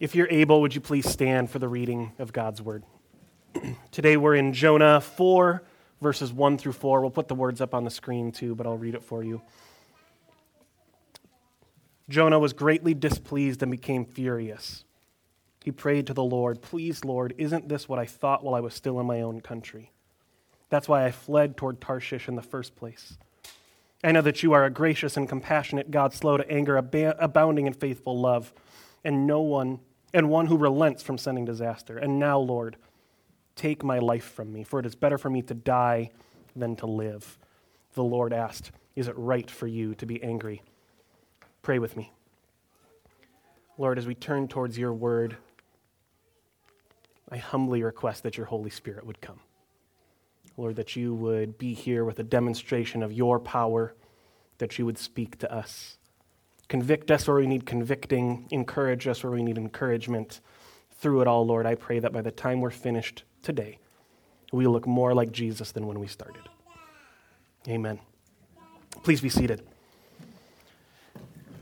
If you're able, would you please stand for the reading of God's word? Today we're in Jonah 4, verses 1 through 4. We'll put the words up on the screen too, but I'll read it for you. Jonah was greatly displeased and became furious. He prayed to the Lord, Please, Lord, isn't this what I thought while I was still in my own country? That's why I fled toward Tarshish in the first place. I know that you are a gracious and compassionate God, slow to anger, abounding in faithful love, and no one and one who relents from sending disaster. And now, Lord, take my life from me, for it is better for me to die than to live. The Lord asked, Is it right for you to be angry? Pray with me. Lord, as we turn towards your word, I humbly request that your Holy Spirit would come. Lord, that you would be here with a demonstration of your power, that you would speak to us. Convict us where we need convicting, encourage us where we need encouragement. Through it all, Lord, I pray that by the time we're finished today, we look more like Jesus than when we started. Amen. Please be seated.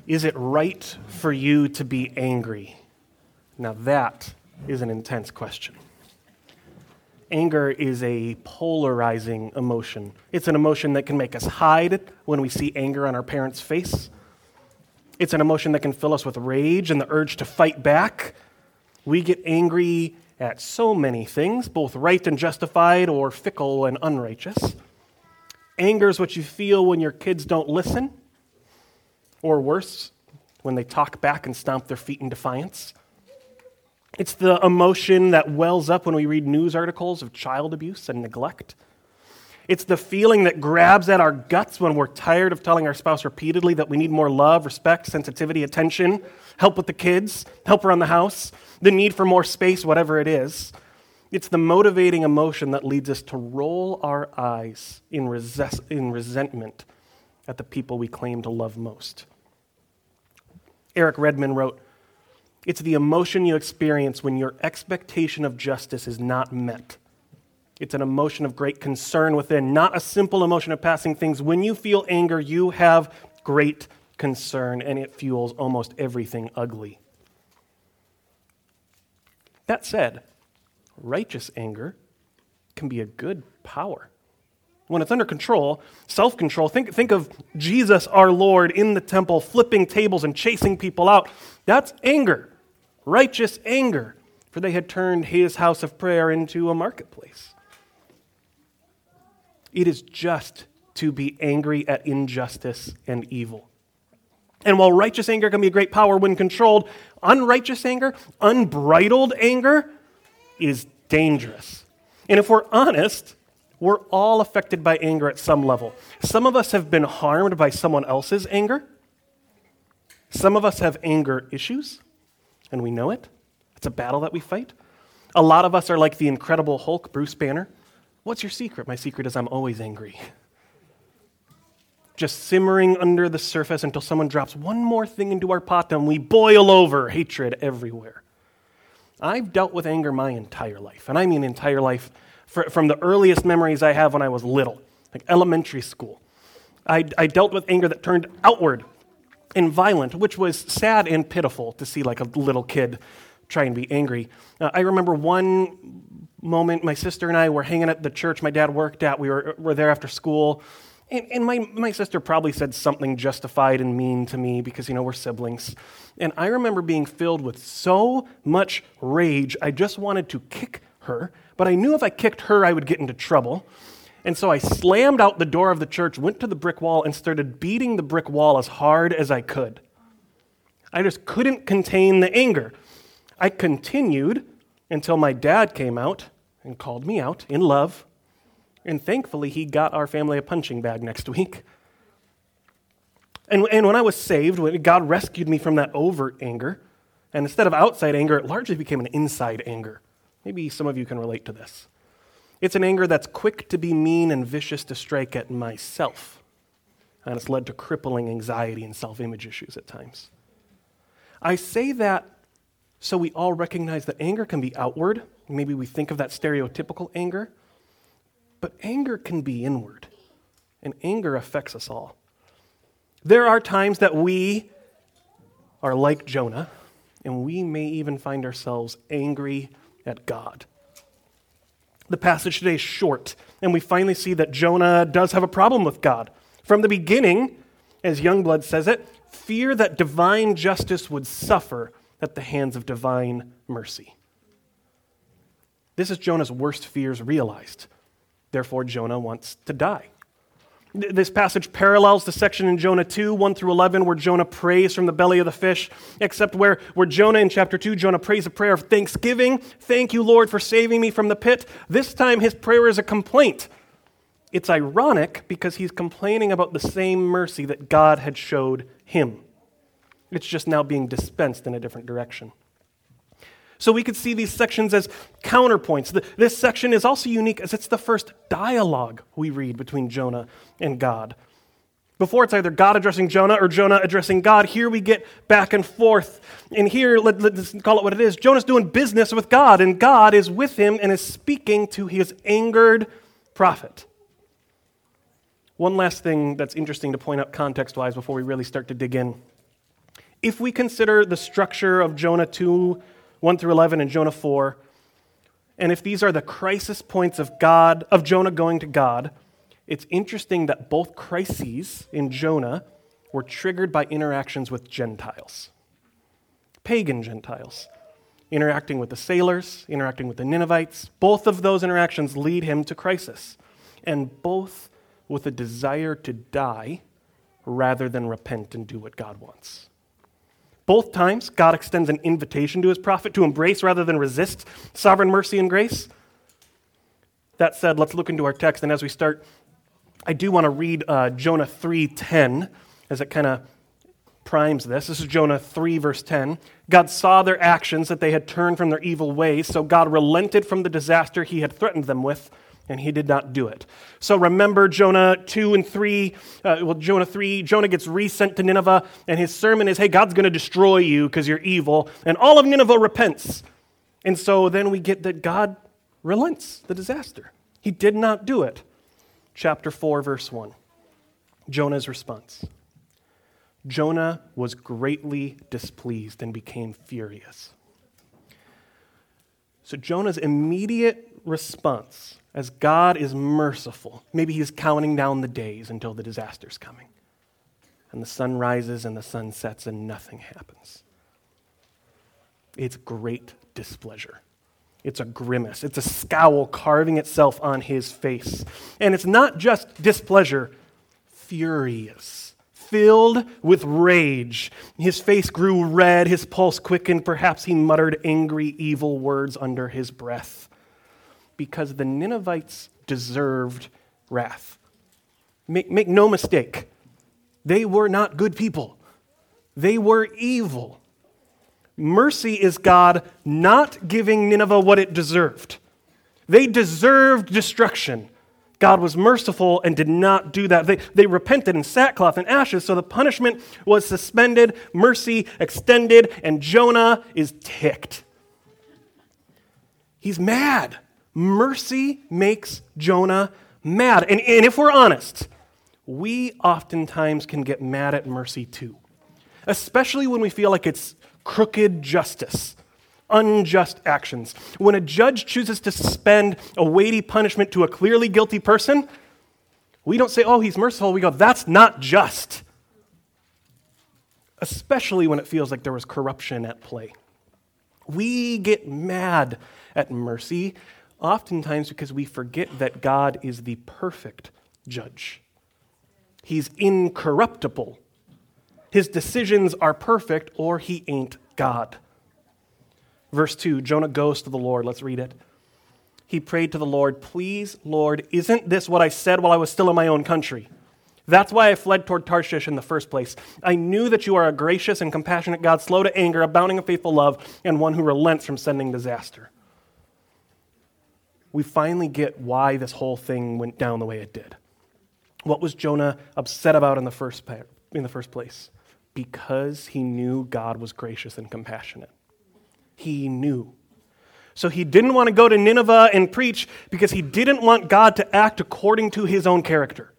Is it right for you to be angry? Now, that is an intense question. Anger is a polarizing emotion. It's an emotion that can make us hide when we see anger on our parents' face. It's an emotion that can fill us with rage and the urge to fight back. We get angry at so many things, both right and justified or fickle and unrighteous. Anger is what you feel when your kids don't listen, or worse, when they talk back and stomp their feet in defiance. It's the emotion that wells up when we read news articles of child abuse and neglect. It's the feeling that grabs at our guts when we're tired of telling our spouse repeatedly that we need more love, respect, sensitivity, attention, help with the kids, help around the house, the need for more space, whatever it is. It's the motivating emotion that leads us to roll our eyes in, res- in resentment at the people we claim to love most. Eric Redmond wrote, It's the emotion you experience when your expectation of justice is not met. It's an emotion of great concern within, not a simple emotion of passing things. When you feel anger, you have great concern, and it fuels almost everything ugly. That said, righteous anger can be a good power. When it's under control, self control, think, think of Jesus, our Lord, in the temple, flipping tables and chasing people out. That's anger, righteous anger, for they had turned his house of prayer into a marketplace. It is just to be angry at injustice and evil. And while righteous anger can be a great power when controlled, unrighteous anger, unbridled anger, is dangerous. And if we're honest, we're all affected by anger at some level. Some of us have been harmed by someone else's anger. Some of us have anger issues, and we know it. It's a battle that we fight. A lot of us are like the incredible Hulk, Bruce Banner. What's your secret? My secret is I'm always angry. Just simmering under the surface until someone drops one more thing into our pot and we boil over, hatred everywhere. I've dealt with anger my entire life, and I mean entire life from the earliest memories I have when I was little, like elementary school. I, I dealt with anger that turned outward and violent, which was sad and pitiful to see like a little kid try and be angry. Uh, I remember one moment my sister and I were hanging at the church my dad worked at. We were, were there after school. And, and my, my sister probably said something justified and mean to me because, you know, we're siblings. And I remember being filled with so much rage, I just wanted to kick her but I knew if I kicked her, I would get into trouble. And so I slammed out the door of the church, went to the brick wall, and started beating the brick wall as hard as I could. I just couldn't contain the anger. I continued until my dad came out and called me out in love. And thankfully, he got our family a punching bag next week. And, and when I was saved, when God rescued me from that overt anger, and instead of outside anger, it largely became an inside anger. Maybe some of you can relate to this. It's an anger that's quick to be mean and vicious to strike at myself. And it's led to crippling anxiety and self image issues at times. I say that so we all recognize that anger can be outward. Maybe we think of that stereotypical anger. But anger can be inward, and anger affects us all. There are times that we are like Jonah and we may even find ourselves angry at God. The passage today is short, and we finally see that Jonah does have a problem with God. From the beginning, as Youngblood says it, fear that divine justice would suffer at the hands of divine mercy. This is Jonah's worst fears realized. Therefore, Jonah wants to die. This passage parallels the section in Jonah 2, 1 through 11, where Jonah prays from the belly of the fish, except where, where Jonah in chapter 2, Jonah prays a prayer of thanksgiving. Thank you, Lord, for saving me from the pit. This time, his prayer is a complaint. It's ironic because he's complaining about the same mercy that God had showed him. It's just now being dispensed in a different direction. So we could see these sections as counterpoints. This section is also unique as it's the first dialogue we read between Jonah and God. Before it's either God addressing Jonah or Jonah addressing God. Here we get back and forth. And here, let, us call it what it is Jonah's doing business with God, and God is with him and is speaking to his angered prophet. One last thing that's interesting to point out context wise before we really start to dig in. If we consider the structure of Jonah 2 1 through 11 and Jonah 4. And if these are the crisis points of God, of Jonah going to God, it's interesting that both crises in Jonah were triggered by interactions with Gentiles, pagan Gentiles, interacting with the sailors, interacting with the Ninevites. Both of those interactions lead him to crisis, and both with a desire to die rather than repent and do what God wants. Both times, God extends an invitation to his prophet to embrace rather than resist sovereign mercy and grace. That said, let's look into our text, and as we start, I do want to read uh, Jonah 3:10 as it kind of primes this. This is Jonah 3, verse 10. God saw their actions, that they had turned from their evil ways, so God relented from the disaster he had threatened them with and he did not do it. So remember Jonah 2 and 3. Uh, well, Jonah 3, Jonah gets resent to Nineveh, and his sermon is, hey, God's going to destroy you because you're evil. And all of Nineveh repents. And so then we get that God relents the disaster. He did not do it. Chapter 4, verse 1. Jonah's response Jonah was greatly displeased and became furious. So Jonah's immediate response as God is merciful. Maybe He's counting down the days until the disaster's coming. And the sun rises and the sun sets and nothing happens. It's great displeasure. It's a grimace. It's a scowl carving itself on his face. And it's not just displeasure, furious, filled with rage. His face grew red, his pulse quickened. Perhaps he muttered angry, evil words under his breath because the Ninevites deserved wrath. Make, make no mistake, they were not good people, they were evil. Mercy is God not giving Nineveh what it deserved. They deserved destruction. God was merciful and did not do that. They, they repented in sackcloth and ashes, so the punishment was suspended, mercy extended, and Jonah is ticked. He's mad. Mercy makes Jonah mad. And, and if we're honest, we oftentimes can get mad at mercy too, especially when we feel like it's crooked justice, unjust actions. When a judge chooses to suspend a weighty punishment to a clearly guilty person, we don't say, oh, he's merciful. We go, that's not just. Especially when it feels like there was corruption at play. We get mad at mercy oftentimes because we forget that God is the perfect judge. He's incorruptible. His decisions are perfect, or he ain't God. Verse 2 Jonah goes to the Lord. Let's read it. He prayed to the Lord, Please, Lord, isn't this what I said while I was still in my own country? That's why I fled toward Tarshish in the first place. I knew that you are a gracious and compassionate God, slow to anger, abounding in faithful love, and one who relents from sending disaster we finally get why this whole thing went down the way it did. What was Jonah upset about in the first, in the first place? Because he knew God was gracious and compassionate. He knew. So he didn't want to go to Nineveh and preach because he didn't want God to act according to his own character.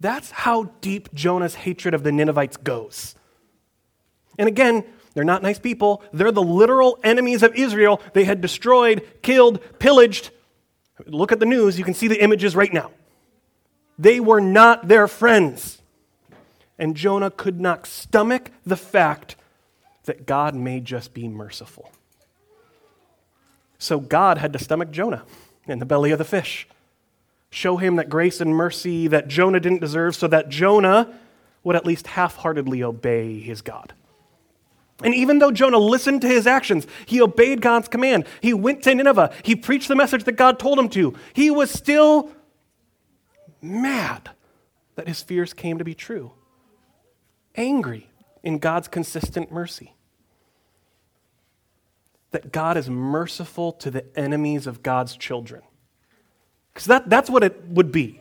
That's how deep Jonah's hatred of the Ninevites goes. And again, They're not nice people. They're the literal enemies of Israel. They had destroyed, killed, pillaged. Look at the news. You can see the images right now. They were not their friends. And Jonah could not stomach the fact that God may just be merciful. So God had to stomach Jonah in the belly of the fish. Show him that grace and mercy that Jonah didn't deserve, so that Jonah would at least half heartedly obey his God. And even though Jonah listened to his actions, he obeyed God's command. He went to Nineveh. He preached the message that God told him to. He was still mad that his fears came to be true, angry in God's consistent mercy. That God is merciful to the enemies of God's children. Because that, that's what it would be.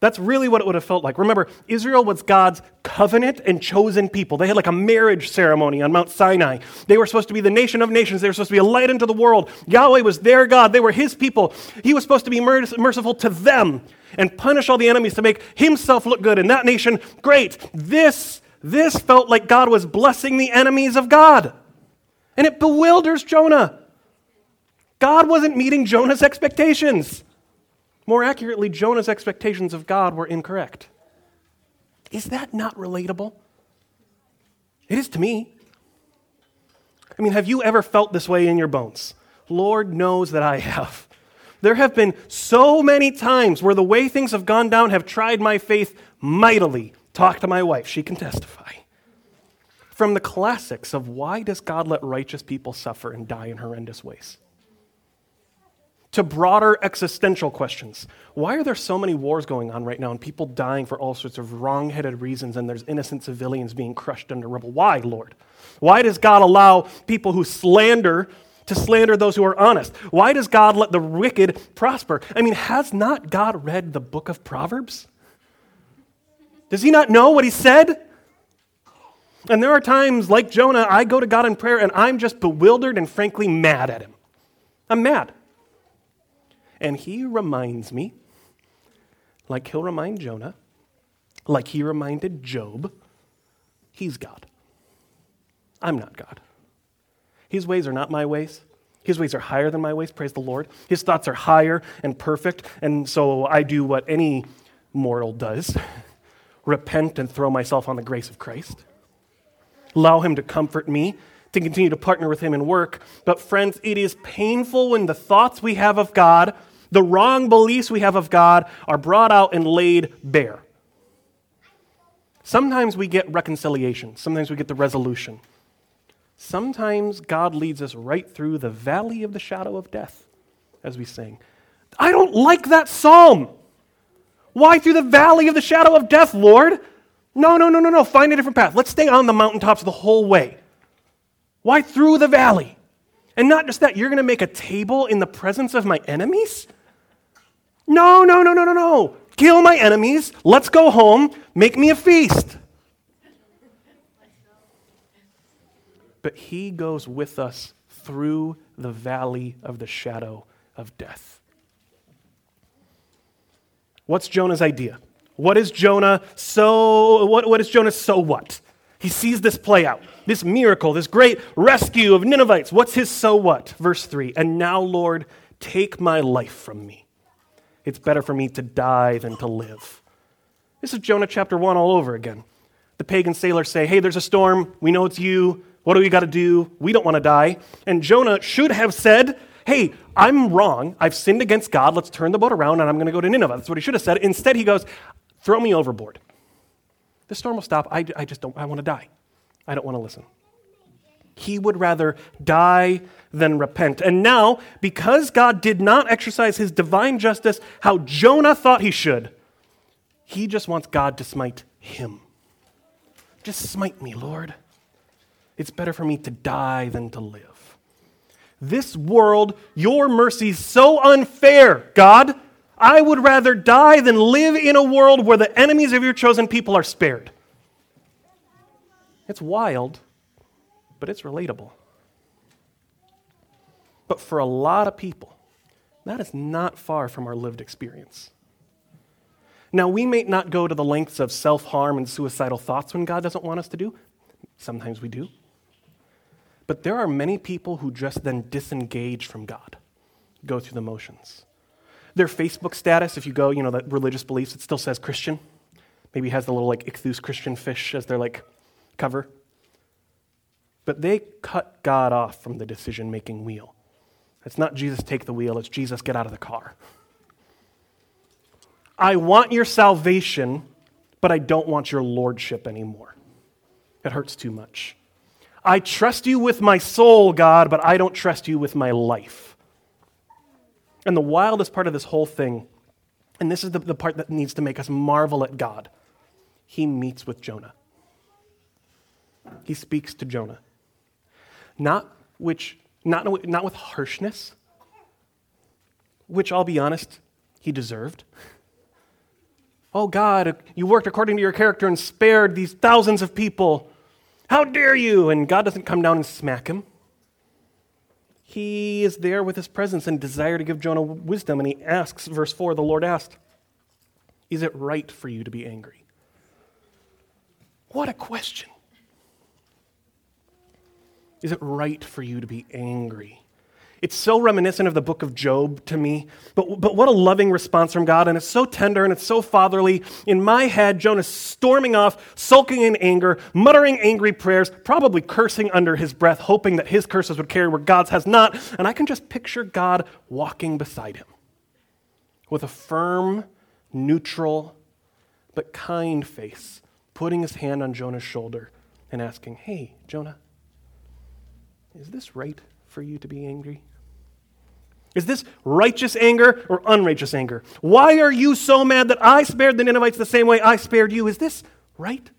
That's really what it would have felt like. Remember, Israel was God's covenant and chosen people. They had like a marriage ceremony on Mount Sinai. They were supposed to be the nation of nations. They were supposed to be a light unto the world. Yahweh was their God. They were his people. He was supposed to be merciful to them and punish all the enemies to make himself look good in that nation great. This, this felt like God was blessing the enemies of God. And it bewilders Jonah. God wasn't meeting Jonah's expectations. More accurately, Jonah's expectations of God were incorrect. Is that not relatable? It is to me. I mean, have you ever felt this way in your bones? Lord knows that I have. There have been so many times where the way things have gone down have tried my faith mightily. Talk to my wife, she can testify. From the classics of why does God let righteous people suffer and die in horrendous ways? To broader existential questions. Why are there so many wars going on right now and people dying for all sorts of wrong headed reasons and there's innocent civilians being crushed under rubble? Why, Lord? Why does God allow people who slander to slander those who are honest? Why does God let the wicked prosper? I mean, has not God read the book of Proverbs? Does he not know what he said? And there are times, like Jonah, I go to God in prayer and I'm just bewildered and frankly mad at him. I'm mad. And he reminds me, like he'll remind Jonah, like he reminded Job, he's God. I'm not God. His ways are not my ways. His ways are higher than my ways, praise the Lord. His thoughts are higher and perfect, and so I do what any mortal does repent and throw myself on the grace of Christ. Allow Him to comfort me, to continue to partner with Him in work. But, friends, it is painful when the thoughts we have of God the wrong beliefs we have of God are brought out and laid bare. Sometimes we get reconciliation, sometimes we get the resolution. Sometimes God leads us right through the valley of the shadow of death, as we sing. I don't like that psalm. Why through the valley of the shadow of death, Lord? No, no, no, no, no. Find a different path. Let's stay on the mountaintops the whole way. Why through the valley? And not just that, you're going to make a table in the presence of my enemies? No, no, no, no, no, no. Kill my enemies. Let's go home. Make me a feast. But he goes with us through the valley of the shadow of death. What's Jonah's idea? What is Jonah so what, what is Jonah so what? He sees this play out, this miracle, this great rescue of Ninevites. What's his so what? Verse 3 And now, Lord, take my life from me. It's better for me to die than to live. This is Jonah chapter 1 all over again. The pagan sailors say, Hey, there's a storm. We know it's you. What do we got to do? We don't want to die. And Jonah should have said, Hey, I'm wrong. I've sinned against God. Let's turn the boat around and I'm going to go to Nineveh. That's what he should have said. Instead, he goes, Throw me overboard. The storm will stop. I, I just don't, I want to die. I don't want to listen. He would rather die than repent. And now, because God did not exercise his divine justice how Jonah thought he should, he just wants God to smite him. Just smite me, Lord. It's better for me to die than to live. This world, your mercy is so unfair, God. I would rather die than live in a world where the enemies of your chosen people are spared. It's wild, but it's relatable. But for a lot of people, that is not far from our lived experience. Now, we may not go to the lengths of self harm and suicidal thoughts when God doesn't want us to do. Sometimes we do. But there are many people who just then disengage from God, go through the motions. Their Facebook status, if you go, you know, that religious beliefs, it still says Christian. Maybe has the little like ichthus Christian fish as their like cover. But they cut God off from the decision making wheel. It's not Jesus take the wheel, it's Jesus get out of the car. I want your salvation, but I don't want your lordship anymore. It hurts too much. I trust you with my soul, God, but I don't trust you with my life. And the wildest part of this whole thing, and this is the, the part that needs to make us marvel at God, he meets with Jonah. He speaks to Jonah. Not, which, not, not with harshness, which I'll be honest, he deserved. Oh God, you worked according to your character and spared these thousands of people. How dare you? And God doesn't come down and smack him. He is there with his presence and desire to give Jonah wisdom. And he asks, verse 4, the Lord asked, Is it right for you to be angry? What a question. Is it right for you to be angry? It's so reminiscent of the book of Job to me, but, but what a loving response from God, and it's so tender and it's so fatherly. In my head, Jonah's storming off, sulking in anger, muttering angry prayers, probably cursing under his breath, hoping that his curses would carry where God's has not. And I can just picture God walking beside him with a firm, neutral, but kind face, putting his hand on Jonah's shoulder and asking, Hey, Jonah, is this right for you to be angry? Is this righteous anger or unrighteous anger? Why are you so mad that I spared the Ninevites the same way I spared you? Is this right?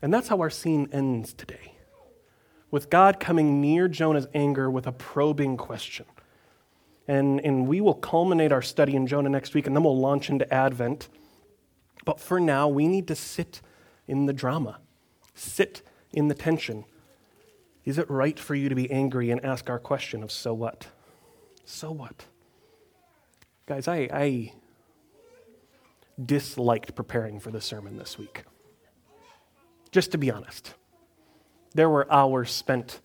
And that's how our scene ends today, with God coming near Jonah's anger with a probing question. And, and we will culminate our study in Jonah next week, and then we'll launch into Advent. But for now, we need to sit in the drama, sit in the tension is it right for you to be angry and ask our question of so what? So what? Guys, I, I disliked preparing for the sermon this week. Just to be honest. There were hours spent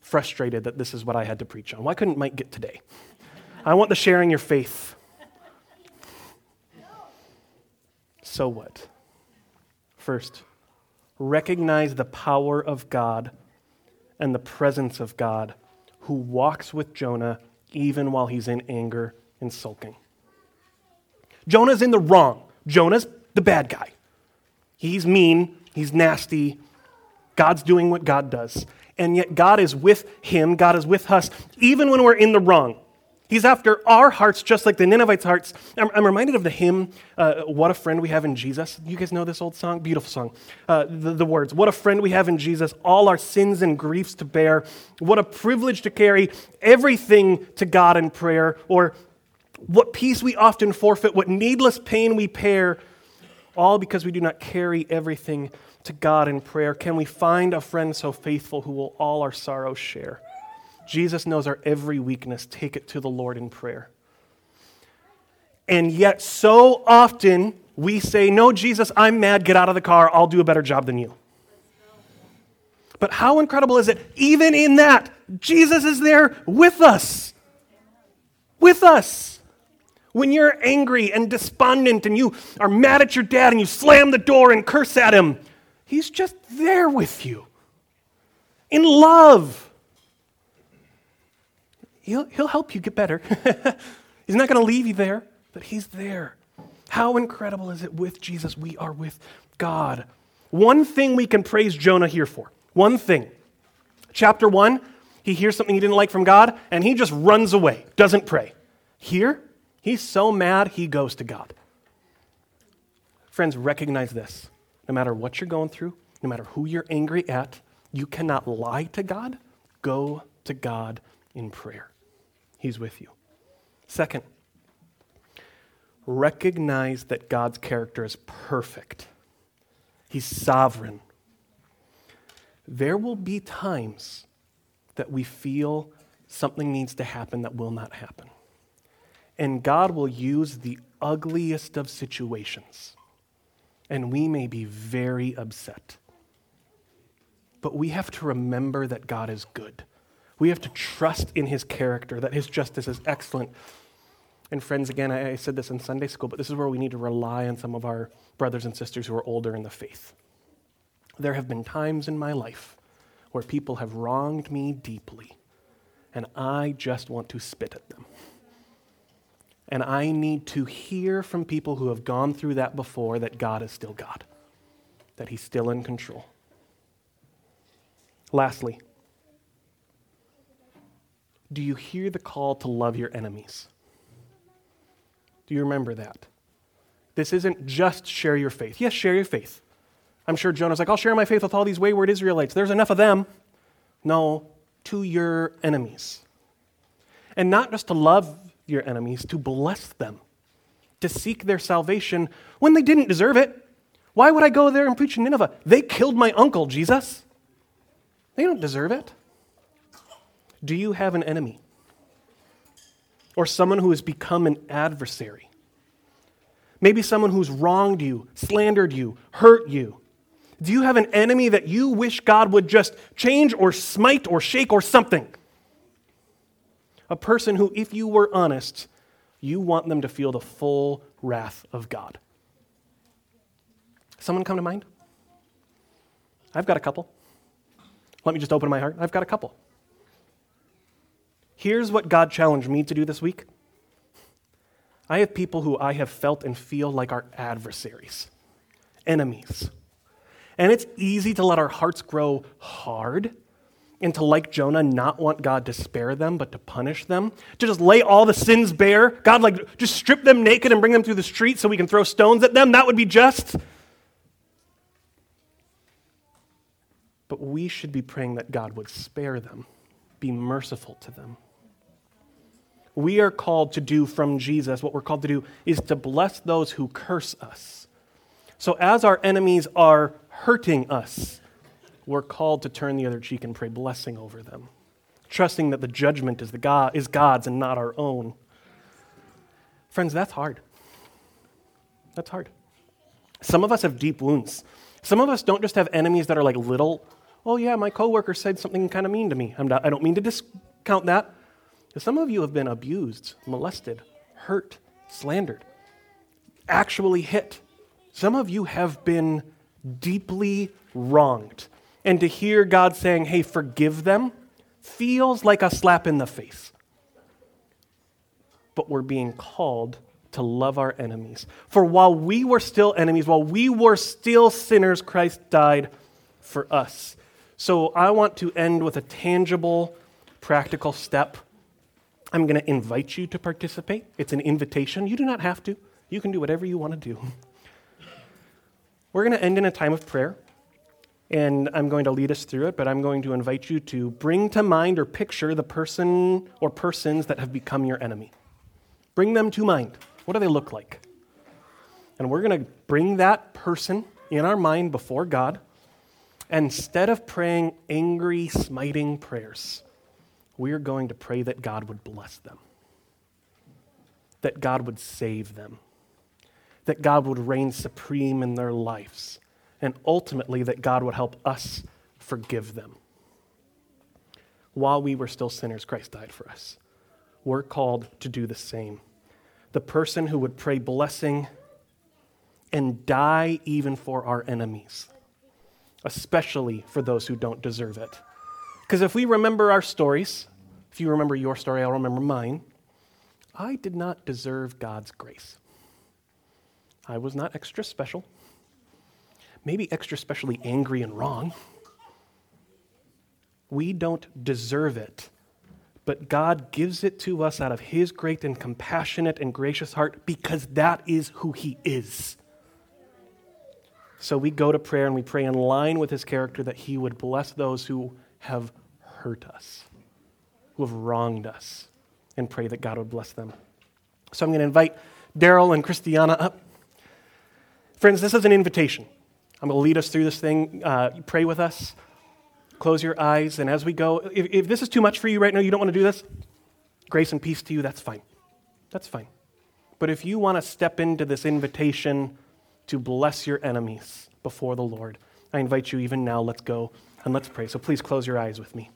frustrated that this is what I had to preach on. Why couldn't Mike get today? I want the sharing your faith. So what? First, recognize the power of God and the presence of God who walks with Jonah even while he's in anger and sulking. Jonah's in the wrong. Jonah's the bad guy. He's mean, he's nasty. God's doing what God does. And yet, God is with him, God is with us, even when we're in the wrong. He's after our hearts, just like the Ninevites' hearts. I'm, I'm reminded of the hymn, uh, What a Friend We Have in Jesus. You guys know this old song? Beautiful song. Uh, the, the words, What a friend we have in Jesus, all our sins and griefs to bear. What a privilege to carry everything to God in prayer. Or what peace we often forfeit, what needless pain we bear, all because we do not carry everything to God in prayer. Can we find a friend so faithful who will all our sorrows share? Jesus knows our every weakness. Take it to the Lord in prayer. And yet, so often we say, No, Jesus, I'm mad. Get out of the car. I'll do a better job than you. But how incredible is it? Even in that, Jesus is there with us. With us. When you're angry and despondent and you are mad at your dad and you slam the door and curse at him, he's just there with you in love he'll, he'll help you get better. he's not going to leave you there, but he's there. How incredible is it with Jesus? We are with God. One thing we can praise Jonah here for. One thing. Chapter one, he hears something he didn't like from God, and he just runs away, doesn't pray. Here, he's so mad, he goes to God. Friends, recognize this. No matter what you're going through, no matter who you're angry at, you cannot lie to God. Go to God in prayer. He's with you. Second, recognize that God's character is perfect, He's sovereign. There will be times that we feel something needs to happen that will not happen. And God will use the ugliest of situations. And we may be very upset. but we have to remember that God is good. We have to trust in his character, that his justice is excellent. And, friends, again, I, said this in Sunday school, but this is where we need to rely on some of our brothers and sisters who are older in the faith. There have been times in my life where people have wronged me deeply, and I just want to spit at them. And I need to hear from people who have gone through that before that God is still God, that He's still in control. Lastly, do you hear the call to love your enemies? Do you remember that? This isn't just share your faith. Yes, share your faith. I'm sure Jonah's like, I'll share my faith with all these wayward Israelites. There's enough of them. No, to your enemies. And not just to love your enemies, to bless them, to seek their salvation when they didn't deserve it. Why would I go there and preach in Nineveh? They killed my uncle, Jesus. They don't deserve it. Do you have an enemy? Or someone who has become an adversary? Maybe someone who's wronged you, slandered you, hurt you. Do you have an enemy that you wish God would just change or smite or shake or something? A person who, if you were honest, you want them to feel the full wrath of God. Someone come to mind? I've got a couple. Let me just open my heart. I've got a couple. Here's what God challenged me to do this week I have people who I have felt and feel like our adversaries, enemies. And it's easy to let our hearts grow hard and to, like Jonah, not want God to spare them, but to punish them, to just lay all the sins bare. God, like, just strip them naked and bring them through the street so we can throw stones at them. That would be just. But we should be praying that God would spare them, be merciful to them. We are called to do from Jesus, what we're called to do is to bless those who curse us. So as our enemies are hurting us, we're called to turn the other cheek and pray blessing over them, trusting that the judgment is, the God, is God's and not our own. Friends, that's hard. That's hard. Some of us have deep wounds. Some of us don't just have enemies that are like little, oh yeah, my coworker said something kind of mean to me. Not, I don't mean to discount that. Some of you have been abused, molested, hurt, slandered, actually hit. Some of you have been deeply wronged. And to hear God saying, hey, forgive them, feels like a slap in the face. But we're being called to love our enemies. For while we were still enemies, while we were still sinners, Christ died for us. So I want to end with a tangible, practical step. I'm going to invite you to participate. It's an invitation. You do not have to, you can do whatever you want to do. We're going to end in a time of prayer, and I'm going to lead us through it, but I'm going to invite you to bring to mind or picture the person or persons that have become your enemy. Bring them to mind. What do they look like? And we're going to bring that person in our mind before God. Instead of praying angry, smiting prayers, we are going to pray that God would bless them, that God would save them, that God would reign supreme in their lives, and ultimately that God would help us forgive them. While we were still sinners, Christ died for us. We're called to do the same. The person who would pray blessing and die even for our enemies, especially for those who don't deserve it. Because if we remember our stories, if you remember your story, I'll remember mine. I did not deserve God's grace. I was not extra special, maybe extra specially angry and wrong. We don't deserve it, but God gives it to us out of His great and compassionate and gracious heart because that is who He is. So we go to prayer and we pray in line with His character that He would bless those who have hurt us, who have wronged us, and pray that God would bless them. So I'm going to invite Daryl and Christiana up. Friends, this is an invitation. I'm going to lead us through this thing. Uh, pray with us. Close your eyes. And as we go, if, if this is too much for you right now, you don't want to do this, grace and peace to you, that's fine. That's fine. But if you want to step into this invitation to bless your enemies before the Lord, I invite you even now, let's go And let's pray. So please close your eyes with me.